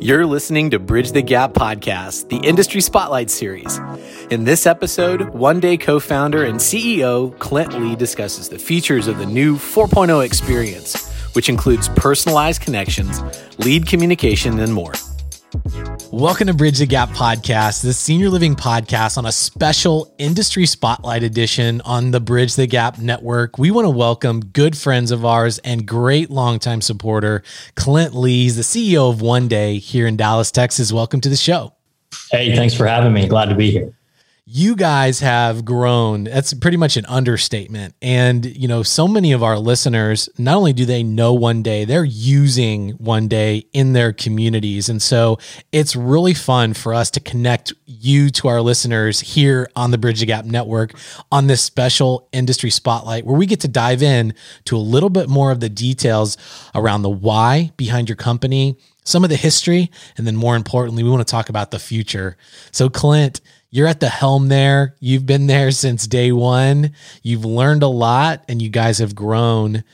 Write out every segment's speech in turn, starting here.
You're listening to Bridge the Gap podcast, the industry spotlight series. In this episode, OneDay co founder and CEO Clint Lee discusses the features of the new 4.0 experience, which includes personalized connections, lead communication, and more. Welcome to Bridge the Gap podcast, the senior living podcast on a special industry spotlight edition on the Bridge the Gap network. We want to welcome good friends of ours and great longtime supporter, Clint Lees, the CEO of OneDay here in Dallas, Texas. Welcome to the show. Hey, thanks for having me. Glad to be here you guys have grown. That's pretty much an understatement. And, you know, so many of our listeners, not only do they know OneDay, they're using OneDay in their communities. And so it's really fun for us to connect you to our listeners here on the Bridge the Gap Network on this special industry spotlight where we get to dive in to a little bit more of the details around the why behind your company, some of the history, and then more importantly, we want to talk about the future. So, Clint, you're at the helm there. You've been there since day one. You've learned a lot and you guys have grown.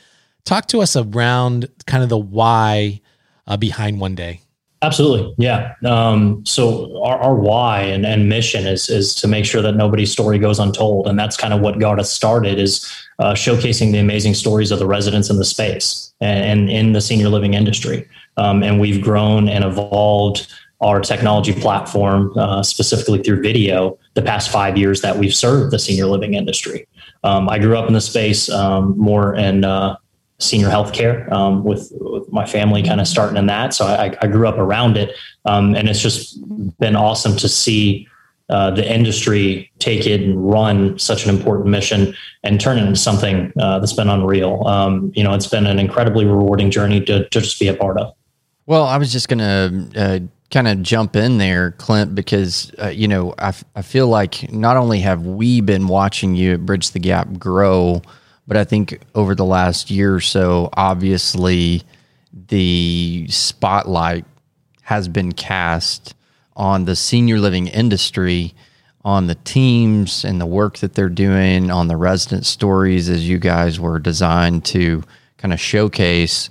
Talk to us around kind of the why uh, behind OneDay. Absolutely. Yeah. Um, so our, our why and, and, mission is, is to make sure that nobody's story goes untold. And that's kind of what got us started is uh, showcasing the amazing stories of the residents in the space and, and in the senior living industry. Um, and we've grown and evolved our technology platform, uh, specifically through video, the past five years that we've served the senior living industry. Um, I grew up in the space um, more in uh, senior healthcare um, with, with, my family kind of starting in that. So I, I grew up around it. Um, and it's just been awesome to see uh, the industry take it and run such an important mission and turn it into something uh, that's been unreal. Um, you know, it's been an incredibly rewarding journey to, to just be a part of. Well, I was just going to uh, kind of jump in there, Clint, because uh, you know I, f- I feel like not only have we been watching you at Bridge the Gap grow, but I think over the last year or so, obviously the spotlight has been cast on the senior living industry, on the teams and the work that they're doing, on the resident stories as you guys were designed to kind of showcase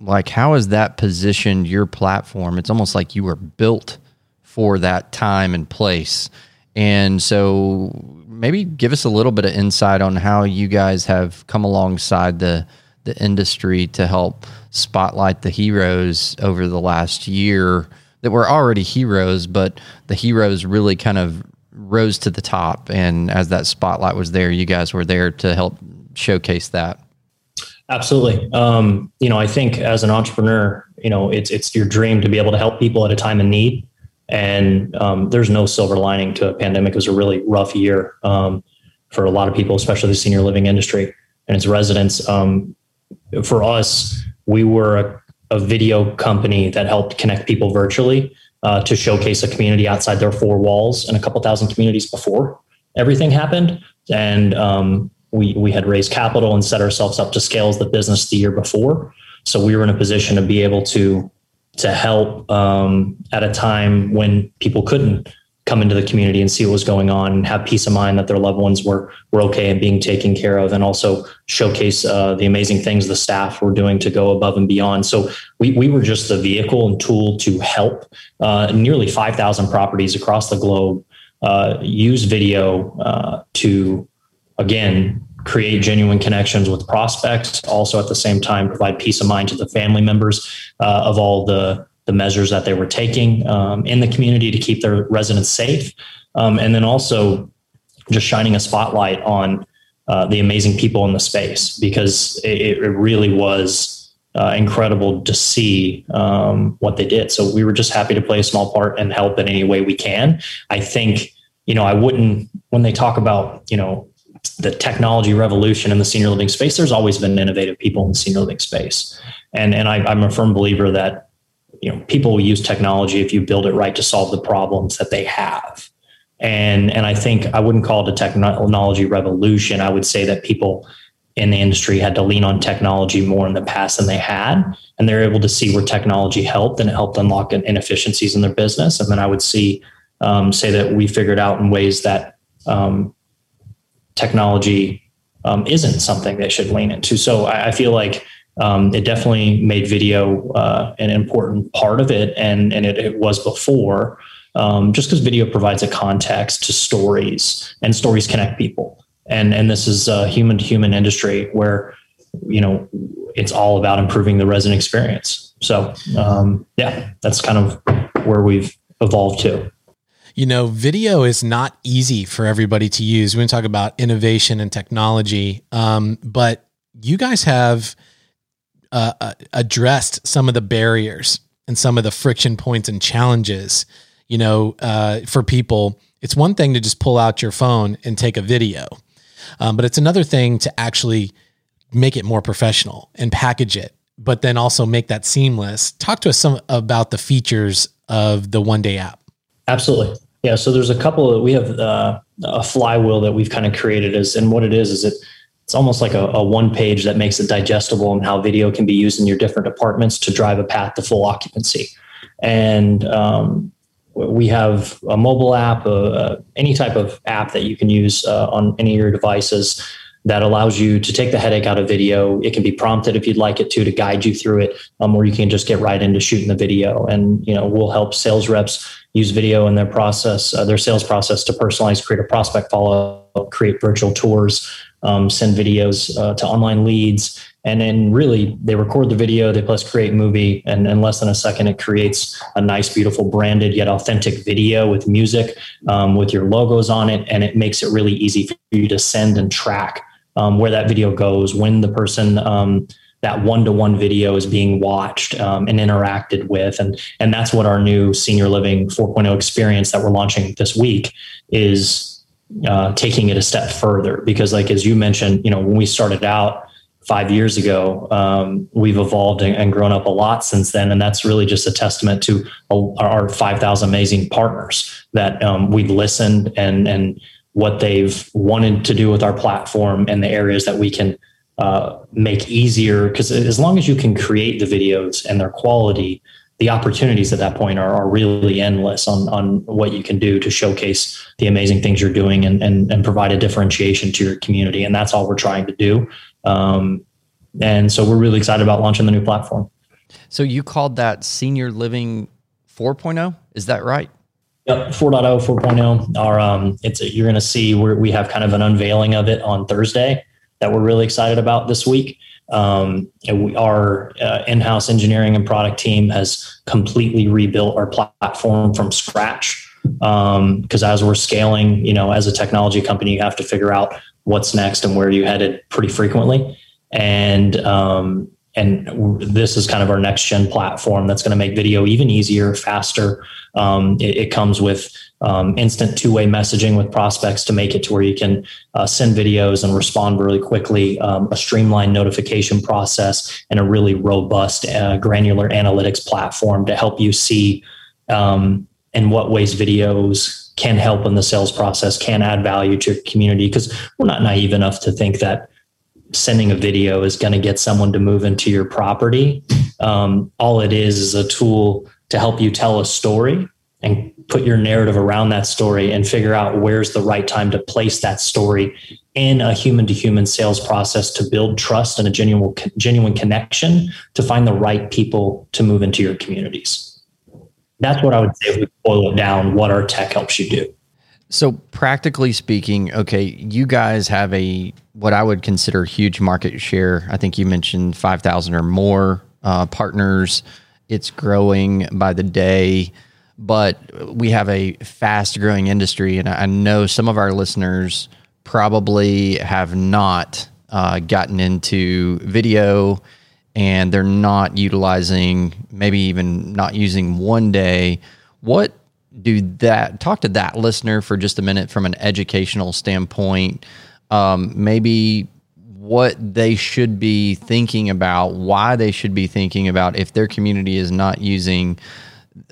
like how has that positioned your platform? It's almost like you were built for that time and place. And so maybe give us a little bit of insight on how you guys have come alongside the the industry to help spotlight the heroes over the last year that were already heroes but the heroes really kind of rose to the top. And as that spotlight was there you guys were there to help showcase that Absolutely. Um, you know, I think as an entrepreneur, you know, it's it's your dream to be able to help people at a time of need. And um, there's no silver lining to a pandemic. It was a really rough year um, for a lot of people, especially the senior living industry and its residents. Um, for us, we were a, a, video company that helped connect people virtually uh, to showcase a community outside their four walls and a couple thousand communities before everything happened. And um, we we had raised capital and set ourselves up to scale as the business the year before. So we were in a position to be able to to help um, at a time when people couldn't come into the community and see what was going on and have peace of mind that their loved ones were were okay and being taken care of and also showcase uh, the amazing things the staff were doing to go above and beyond so we, we were just the vehicle and tool to help uh, nearly 5000 properties across the globe uh, use video uh, to again, create genuine connections with prospects. Also, at the same time, provide peace of mind to the family members uh, of all the the measures that they were taking um, in the community to keep their residents safe, um, and then also just shining a spotlight on uh, the amazing people in the space because it, it really was. Uh, incredible to see um, what they did. So we were just happy to play a small part and help in any way we can. I think, you know, I wouldn't, when they talk about, you know, the technology revolution in the senior living space, there's always been innovative people in the senior living space. And, and I, I'm a firm believer that you know people will use technology if you build it right to solve the problems that they have. And, and I think I wouldn't call it a technology revolution. I would say that people in the industry had to lean on technology more in the past than they had. And they're able to see where technology helped and it helped unlock inefficiencies in their business. And then I would see, um, say that we figured out in ways that um, technology um, isn't something they should lean into. So I, I, feel like um, it definitely made video uh, an important part of it, and and it, it was before. Um, just because video provides a context to stories, and stories connect people, and and this is a human to human industry where you know it's all about improving the resident experience. So um, yeah, that's kind of where we've evolved to. You know, video is not easy for everybody to use. To talk about innovation and technology, um, but you guys have uh, uh, addressed some of the barriers and some of the friction points and challenges. You know, uh, for people, it's one thing to just pull out your phone and take a video, um, but it's another thing to actually make it more professional and package it, but then also make that seamless. Talk to us some about the features of the OneDay app. Absolutely. Yeah. So there's a couple that we have uh, a flywheel that we've kind of created as, and what it is, is it, it's almost like a, a, one page that makes it digestible and how video can be used in your different departments to drive a path to full occupancy. And um, we have a mobile app, uh, uh, any type of app that you can use uh, on any of your devices that allows you to take the headache out of video. It can be prompted if you'd like it to to guide you through it, um, or you can just get right into shooting the video. And you know, we'll help sales reps use video in their process, uh, their sales process, to personalize, create a prospect follow, up, create virtual tours, um, send videos uh, to online leads. And then really they record the video, they plus create movie, and in less than a second, it creates a nice, beautiful branded yet authentic video with music, um, with your logos on it. And it makes it really easy for you to send and track um, where that video goes, when the person um, that one-to-one video is being watched um, and interacted with, and and that's what our new senior living 4.0 experience that we're launching this week is uh, taking it a step further. Because, like as you mentioned, you know, when we started out five years ago, um, we've evolved and, grown up a lot since then, and that's really just a testament to our 5,000 amazing partners that um, we've listened and and what they've wanted to do with our platform and the areas that we can uh, make easier. Because as long as you can create the videos and their quality, the opportunities at that point are, are really endless on, on what you can do to showcase the amazing things you're doing and, and, and provide a differentiation to your community. And that's all we're trying to do. Um, and so we're really excited about launching the new platform. So you called that senior living 4.0? Is that right? Yep, 4.0, 4.0 are um, it's a, you're going to see where we have kind of an unveiling of it on Thursday that we're really excited about this week. Um, we, our uh, in-house engineering and product team has completely rebuilt our platform from scratch. Because um, as we're scaling, you know, as a technology company, you have to figure out what's next and where you headed pretty frequently. And um, and this is kind of our next gen platform that's going to make video even easier, faster. Um, it, it, comes with um, instant two way messaging with prospects to make it to where you can uh, send videos and respond really quickly, um, a streamlined notification process, and a really robust, uh, granular analytics platform to help you see um, in what ways videos can help in the sales process, can add value to your community. Because we're not naive enough to think that sending a video is going to get someone to move into your property. Um, all it is is a tool to help you tell a story and put your narrative around that story and figure out where's the right time to place that story in a human to human sales process to build trust and a genuine genuine connection to find the right people to move into your communities. That's what I would say if we boil it down what our tech helps you do. So practically speaking, okay, you guys have a what I would consider huge market share. I think you mentioned 5,000 or more uh, partners. It's growing by the day, but we have a fast growing industry. And I know some of our listeners probably have not uh, gotten into video and they're not utilizing, maybe even not using OneDay. What do that talk to that listener for just a minute from an educational standpoint um, maybe what they should be thinking about why they should be thinking about if their community is not using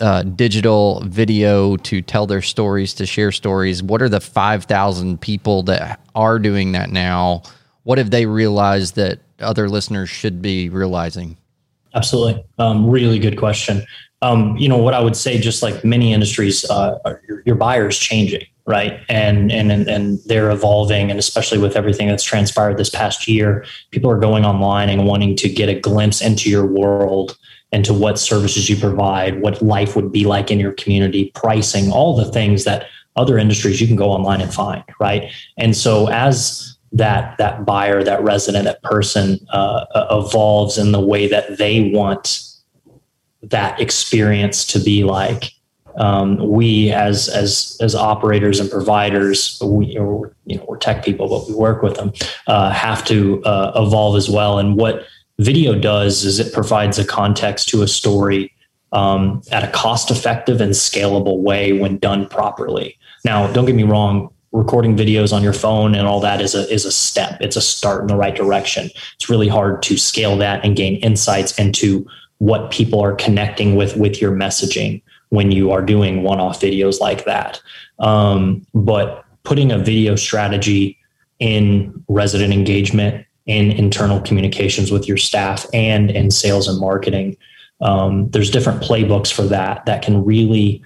uh, digital video to tell their stories to share stories what are the 5000 people that are doing that now what have they realized that other listeners should be realizing Absolutely. Um, really good question. Um, you know, what I would say, just like many industries, uh, your, your buyer's changing, right? And, and, and they're evolving. And especially with everything that's transpired this past year, people are going online and wanting to get a glimpse into your world, into what services you provide, what life would be like in your community, pricing, all the things that other industries you can go online and find, right? And so as that that buyer, that resident, that person uh, evolves in the way that they want that experience to be like. Um, we as as as operators and providers, we you know we're tech people, but we work with them, uh, have to uh, evolve as well. And what video does is it provides a context to a story um, at a cost effective and scalable way when done properly. Now, don't get me wrong, recording videos on your phone and all that is a is a step. It's a start in the right direction. It's really hard to scale that and gain insights into what people are connecting with with your messaging when you are doing one-off videos like that. Um, but putting a video strategy in resident engagement, in internal communications with your staff, and in sales and marketing, um, there's different playbooks for that that can really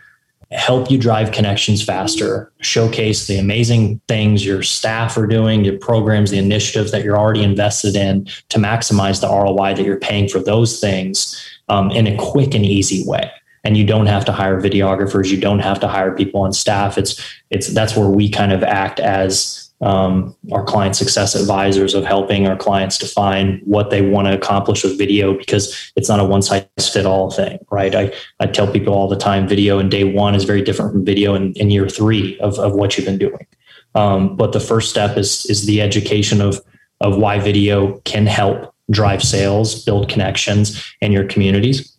help you drive connections faster, showcase the amazing things your staff are doing, your programs, the initiatives that you're already invested in to maximize the ROI that you're paying for those things um, in a quick and easy way. And you don't have to hire videographers. You don't have to hire people on staff. It's it's that's where we kind of act as um, our client success advisors of helping our clients define what they want to accomplish with video because it's not a one size fit all thing, right? I, I tell people all the time video in day one is very different from video in, in year three of, of what you've been doing. Um, but the first step is is the education of of why video can help drive sales, build connections in your communities.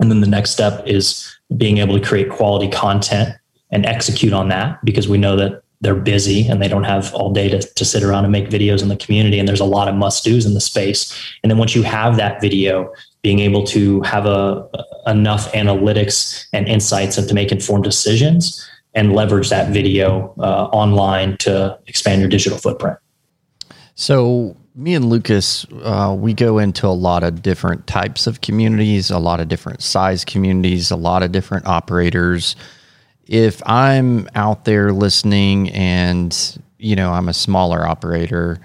And then the next step is being able to create quality content and execute on that because we know that they're busy and they don't have all day to, to sit around and make videos in the community. And there's a lot of must do's in the space. And then once you have that video, being able to have a, enough analytics and insights and to make informed decisions and leverage that video uh, online to expand your digital footprint. So, me and Lucas, uh, we go into a lot of different types of communities, a lot of different size communities, a lot of different operators if I'm out there listening and you know I'm a smaller operator,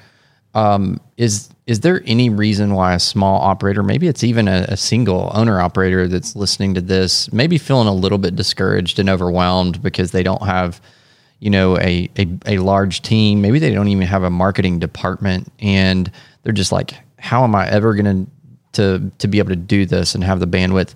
um, is is there any reason why a small operator, maybe it's even a, a, single owner operator that's listening to this, maybe feeling a little bit discouraged and overwhelmed because they don't have, you know, a a, a large team, maybe they don't even have a marketing department, and they're just like, how am I ever going to to to be able to do this and have the bandwidth?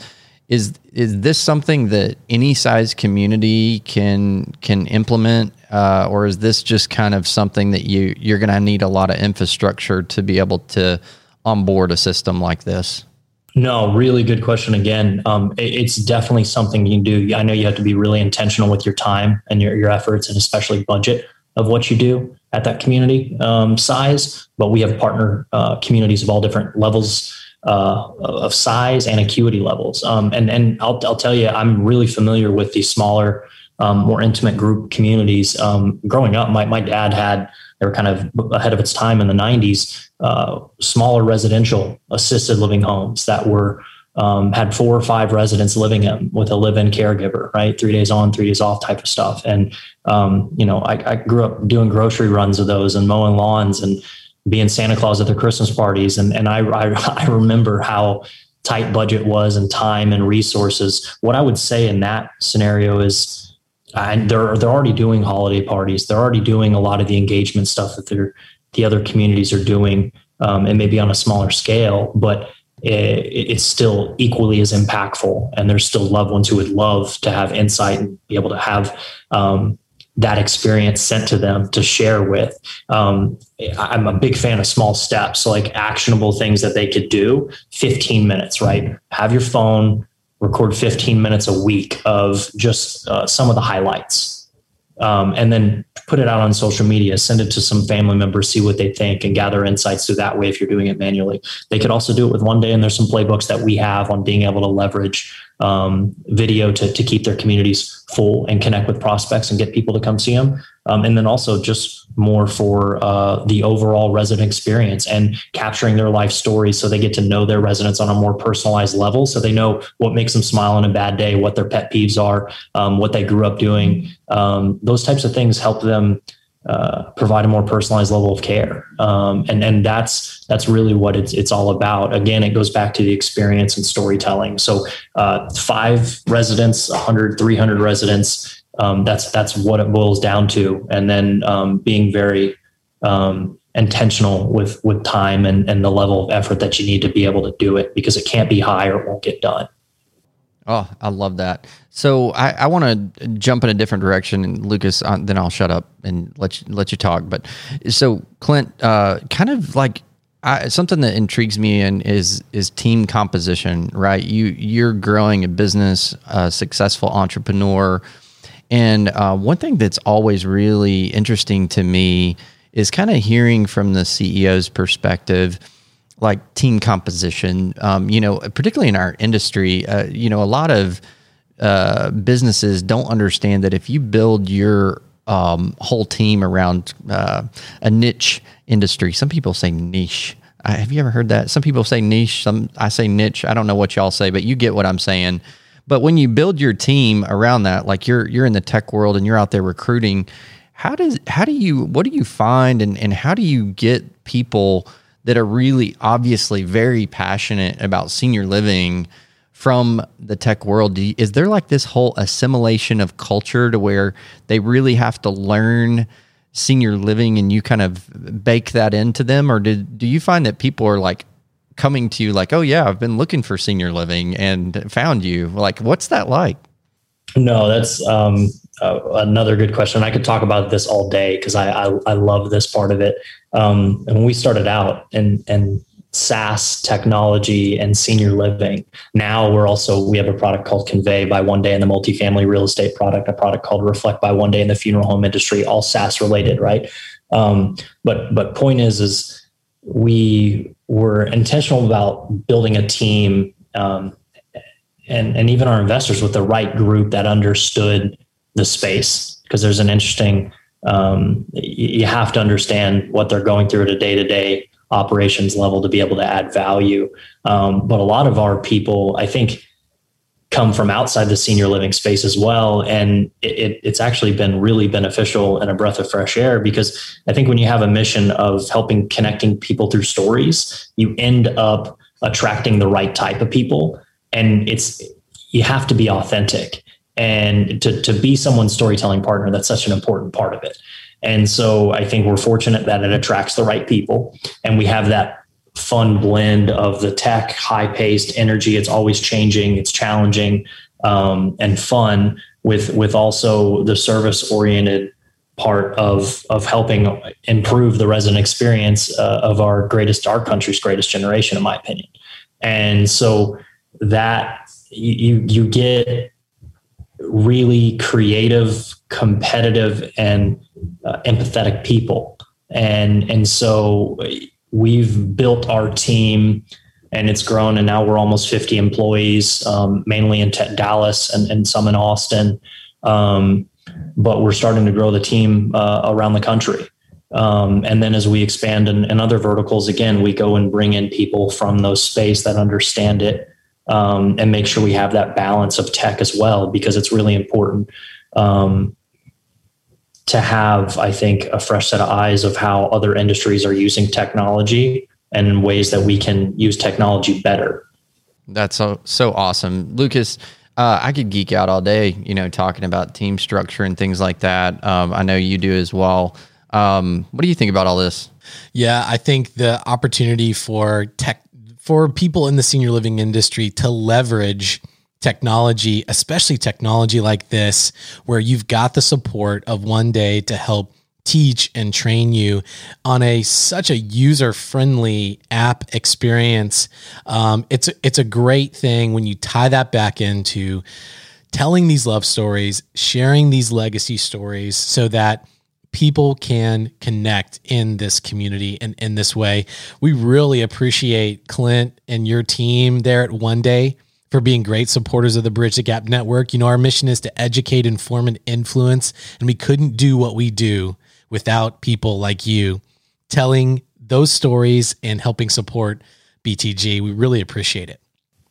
Is is this something that any size community can can implement? Uh, or is this just kind of something that you you're going to need a lot of infrastructure to be able to onboard a system like this? No really good question again. Um, it, it's definitely something you can do. I know you have to be really intentional with your time and your, your efforts and especially budget of what you do at that community um, size but we have partner uh, communities of all different levels uh, of size and acuity levels. Um, and and I'll, I'll tell you, I'm really familiar with these smaller, um, more intimate group communities. Um, growing up, my, my dad had, they were kind of ahead of its time in the 90s, uh, smaller residential assisted living homes that were um, had four or five residents living in with a live-in caregiver, right? Three days on, three days off type of stuff. And, um, you know, I, I, grew up doing grocery runs of those and mowing lawns and being Santa Claus at their Christmas parties. And, and I, I, I remember how tight budget was and time and resources. What I would say in that scenario is and they're, they're already doing holiday parties. They're already doing a lot of the engagement stuff that they're, the other communities are doing, um, and maybe on a smaller scale, but it, it's still equally as impactful. And there's still loved ones who would love to have insight and be able to have um, that experience sent to them to share with. Um, I'm a big fan of small steps, like actionable things that they could do. 15 minutes, right? Have your phone record 15 minutes a week of just uh, some of the highlights, um, and then put it out on social media. Send it to some family members, see what they think, and gather insights through that way. If you're doing it manually, they could also do it with OneDay. And there's some playbooks that we have on being able to leverage um, video to, to keep their communities full and connect with prospects and get people to come see them. Um, and then also just more for uh, the overall resident experience and capturing their life stories so they get to know their residents on a more personalized level so they know what makes them smile on a bad day what their pet peeves are um, what they grew up doing um, those types of things help them uh, provide a more personalized level of care um, and and that's that's really what it's it's all about again it goes back to the experience and storytelling so uh, five residents 100 300 residents um, that's that's what it boils down to. And then um, being very um, intentional with with time and, and the level of effort that you need to be able to do it because it can't be high or it won't get done. Oh, I love that. So I, I want to jump in a different direction, and Lucas, uh, then I'll shut up and let you, let you talk. But so Clint, uh, kind of like I, something that intrigues me and is is team composition, right? You you're growing a business, a successful entrepreneur. And uh, one thing that's always really interesting to me is kind of hearing from the CEO's perspective, like team composition. Um, you know, particularly in our industry, uh, you know, a lot of uh, businesses don't understand that if you build your um, whole team around uh, a niche industry, some people say niche. have you ever heard that? Some people say niche. Some I say niche. I don't know what y'all say, but you get what I'm saying. But when you build your team around that, like you're you're in the tech world and you're out there recruiting, how does how do you what do you find and, and how do you get people that are really obviously very passionate about senior living from the tech world? You, is there like this whole assimilation of culture to where they really have to learn senior living and you kind of bake that into them? Or did, do you find that people are like, coming to you like, "Oh yeah, I've been looking for senior living and found you." Like, what's that like? No, that's um, uh, another good question. I could talk about this all day because I, I, I love this part of it. Um, and when we started out and and SaaS technology and senior living. Now we're also we have a product called Convey by OneDay in the multifamily real estate product, a product called Reflect by OneDay in the funeral home industry, all SaaS related, right? Um, but but point is is we were intentional about building a team um, and, and even our investors with the right group that understood the space because there's an interesting um, you have to understand what they're going through at a day-to-day operations level to be able to add value um, but a lot of our people i think come from outside the senior living space as well. And it, it's actually been really beneficial and a breath of fresh air because I think when you have a mission of helping connecting people through stories, you end up attracting the right type of people. And it's, you have to be authentic. And to, to be someone's storytelling partner, that's such an important part of it. And so I think we're fortunate that it attracts the right people. And we have that fun blend of the tech, high paced energy. It's always changing, it's challenging um, and fun with with also the service oriented part of of helping improve the resident experience uh, of our greatest our country's greatest generation in my opinion and so that you you get really creative competitive and uh, empathetic people. And and so we've built our team and it's grown and now we're almost 50 employees um, mainly in dallas and, and, some in austin. Um, but we're starting to grow the team uh, around the country. Um, and then as we expand in, in, other verticals again we go and bring in people from those space that understand it um, and make sure we have that balance of tech as well because it's really important um, to have, I think, a fresh set of eyes of how other industries are using technology and in ways that we can use technology better. That's so so awesome, Lucas. Uh, I could geek out all day, you know, talking about team structure and things like that. Um, I know you do as well. Um, what do you think about all this? Yeah, I think the opportunity for tech for people in the senior living industry to leverage technology, especially technology like this, where you've got the support of OneDay to help teach and train you on a such a user friendly app experience. Um, it's it's a great thing when you tie that back into telling these love stories, sharing these legacy stories, so that people can connect in this community and in this way. We really appreciate Clint and your team there at OneDay for being great supporters of the Bridge the Gap Network. You know, our mission is to educate, inform, and influence, and we couldn't do what we do without people like you telling those stories and helping support BTG. We really appreciate it.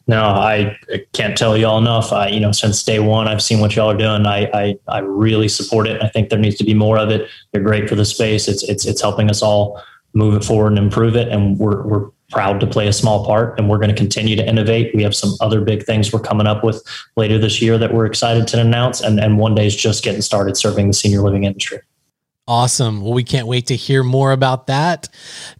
No, I can't tell y'all enough. I, you know, since day one, I've seen what y'all are doing. I, I, I really support it. I think there needs to be more of it. They're great for the space. It's, it's, it's helping us all move it forward and improve it. And we're, we're proud to play a small part. And we're going to continue to innovate. We have some other big things we're coming up with later this year that we're excited to announce. And, and OneDay is just getting started serving the senior living industry. Awesome. Well, we can't wait to hear more about that.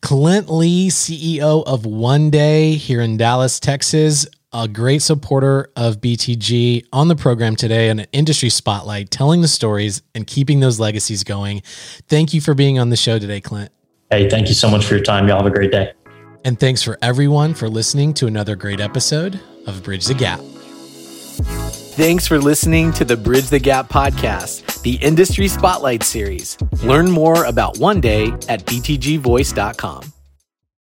Clint Lee, CEO of OneDay here in Dallas, Texas, a great supporter of BTG on the program today, an industry spotlight, telling the stories and keeping those legacies going. Thank you for being on the show today, Clint. Hey, thank you so much for your time. Y'all have a great day. And thanks for everyone for listening to another great episode of Bridge the Gap. Thanks for listening to the Bridge the Gap podcast, the industry spotlight series. Learn more about OneDay at btgvoice.com.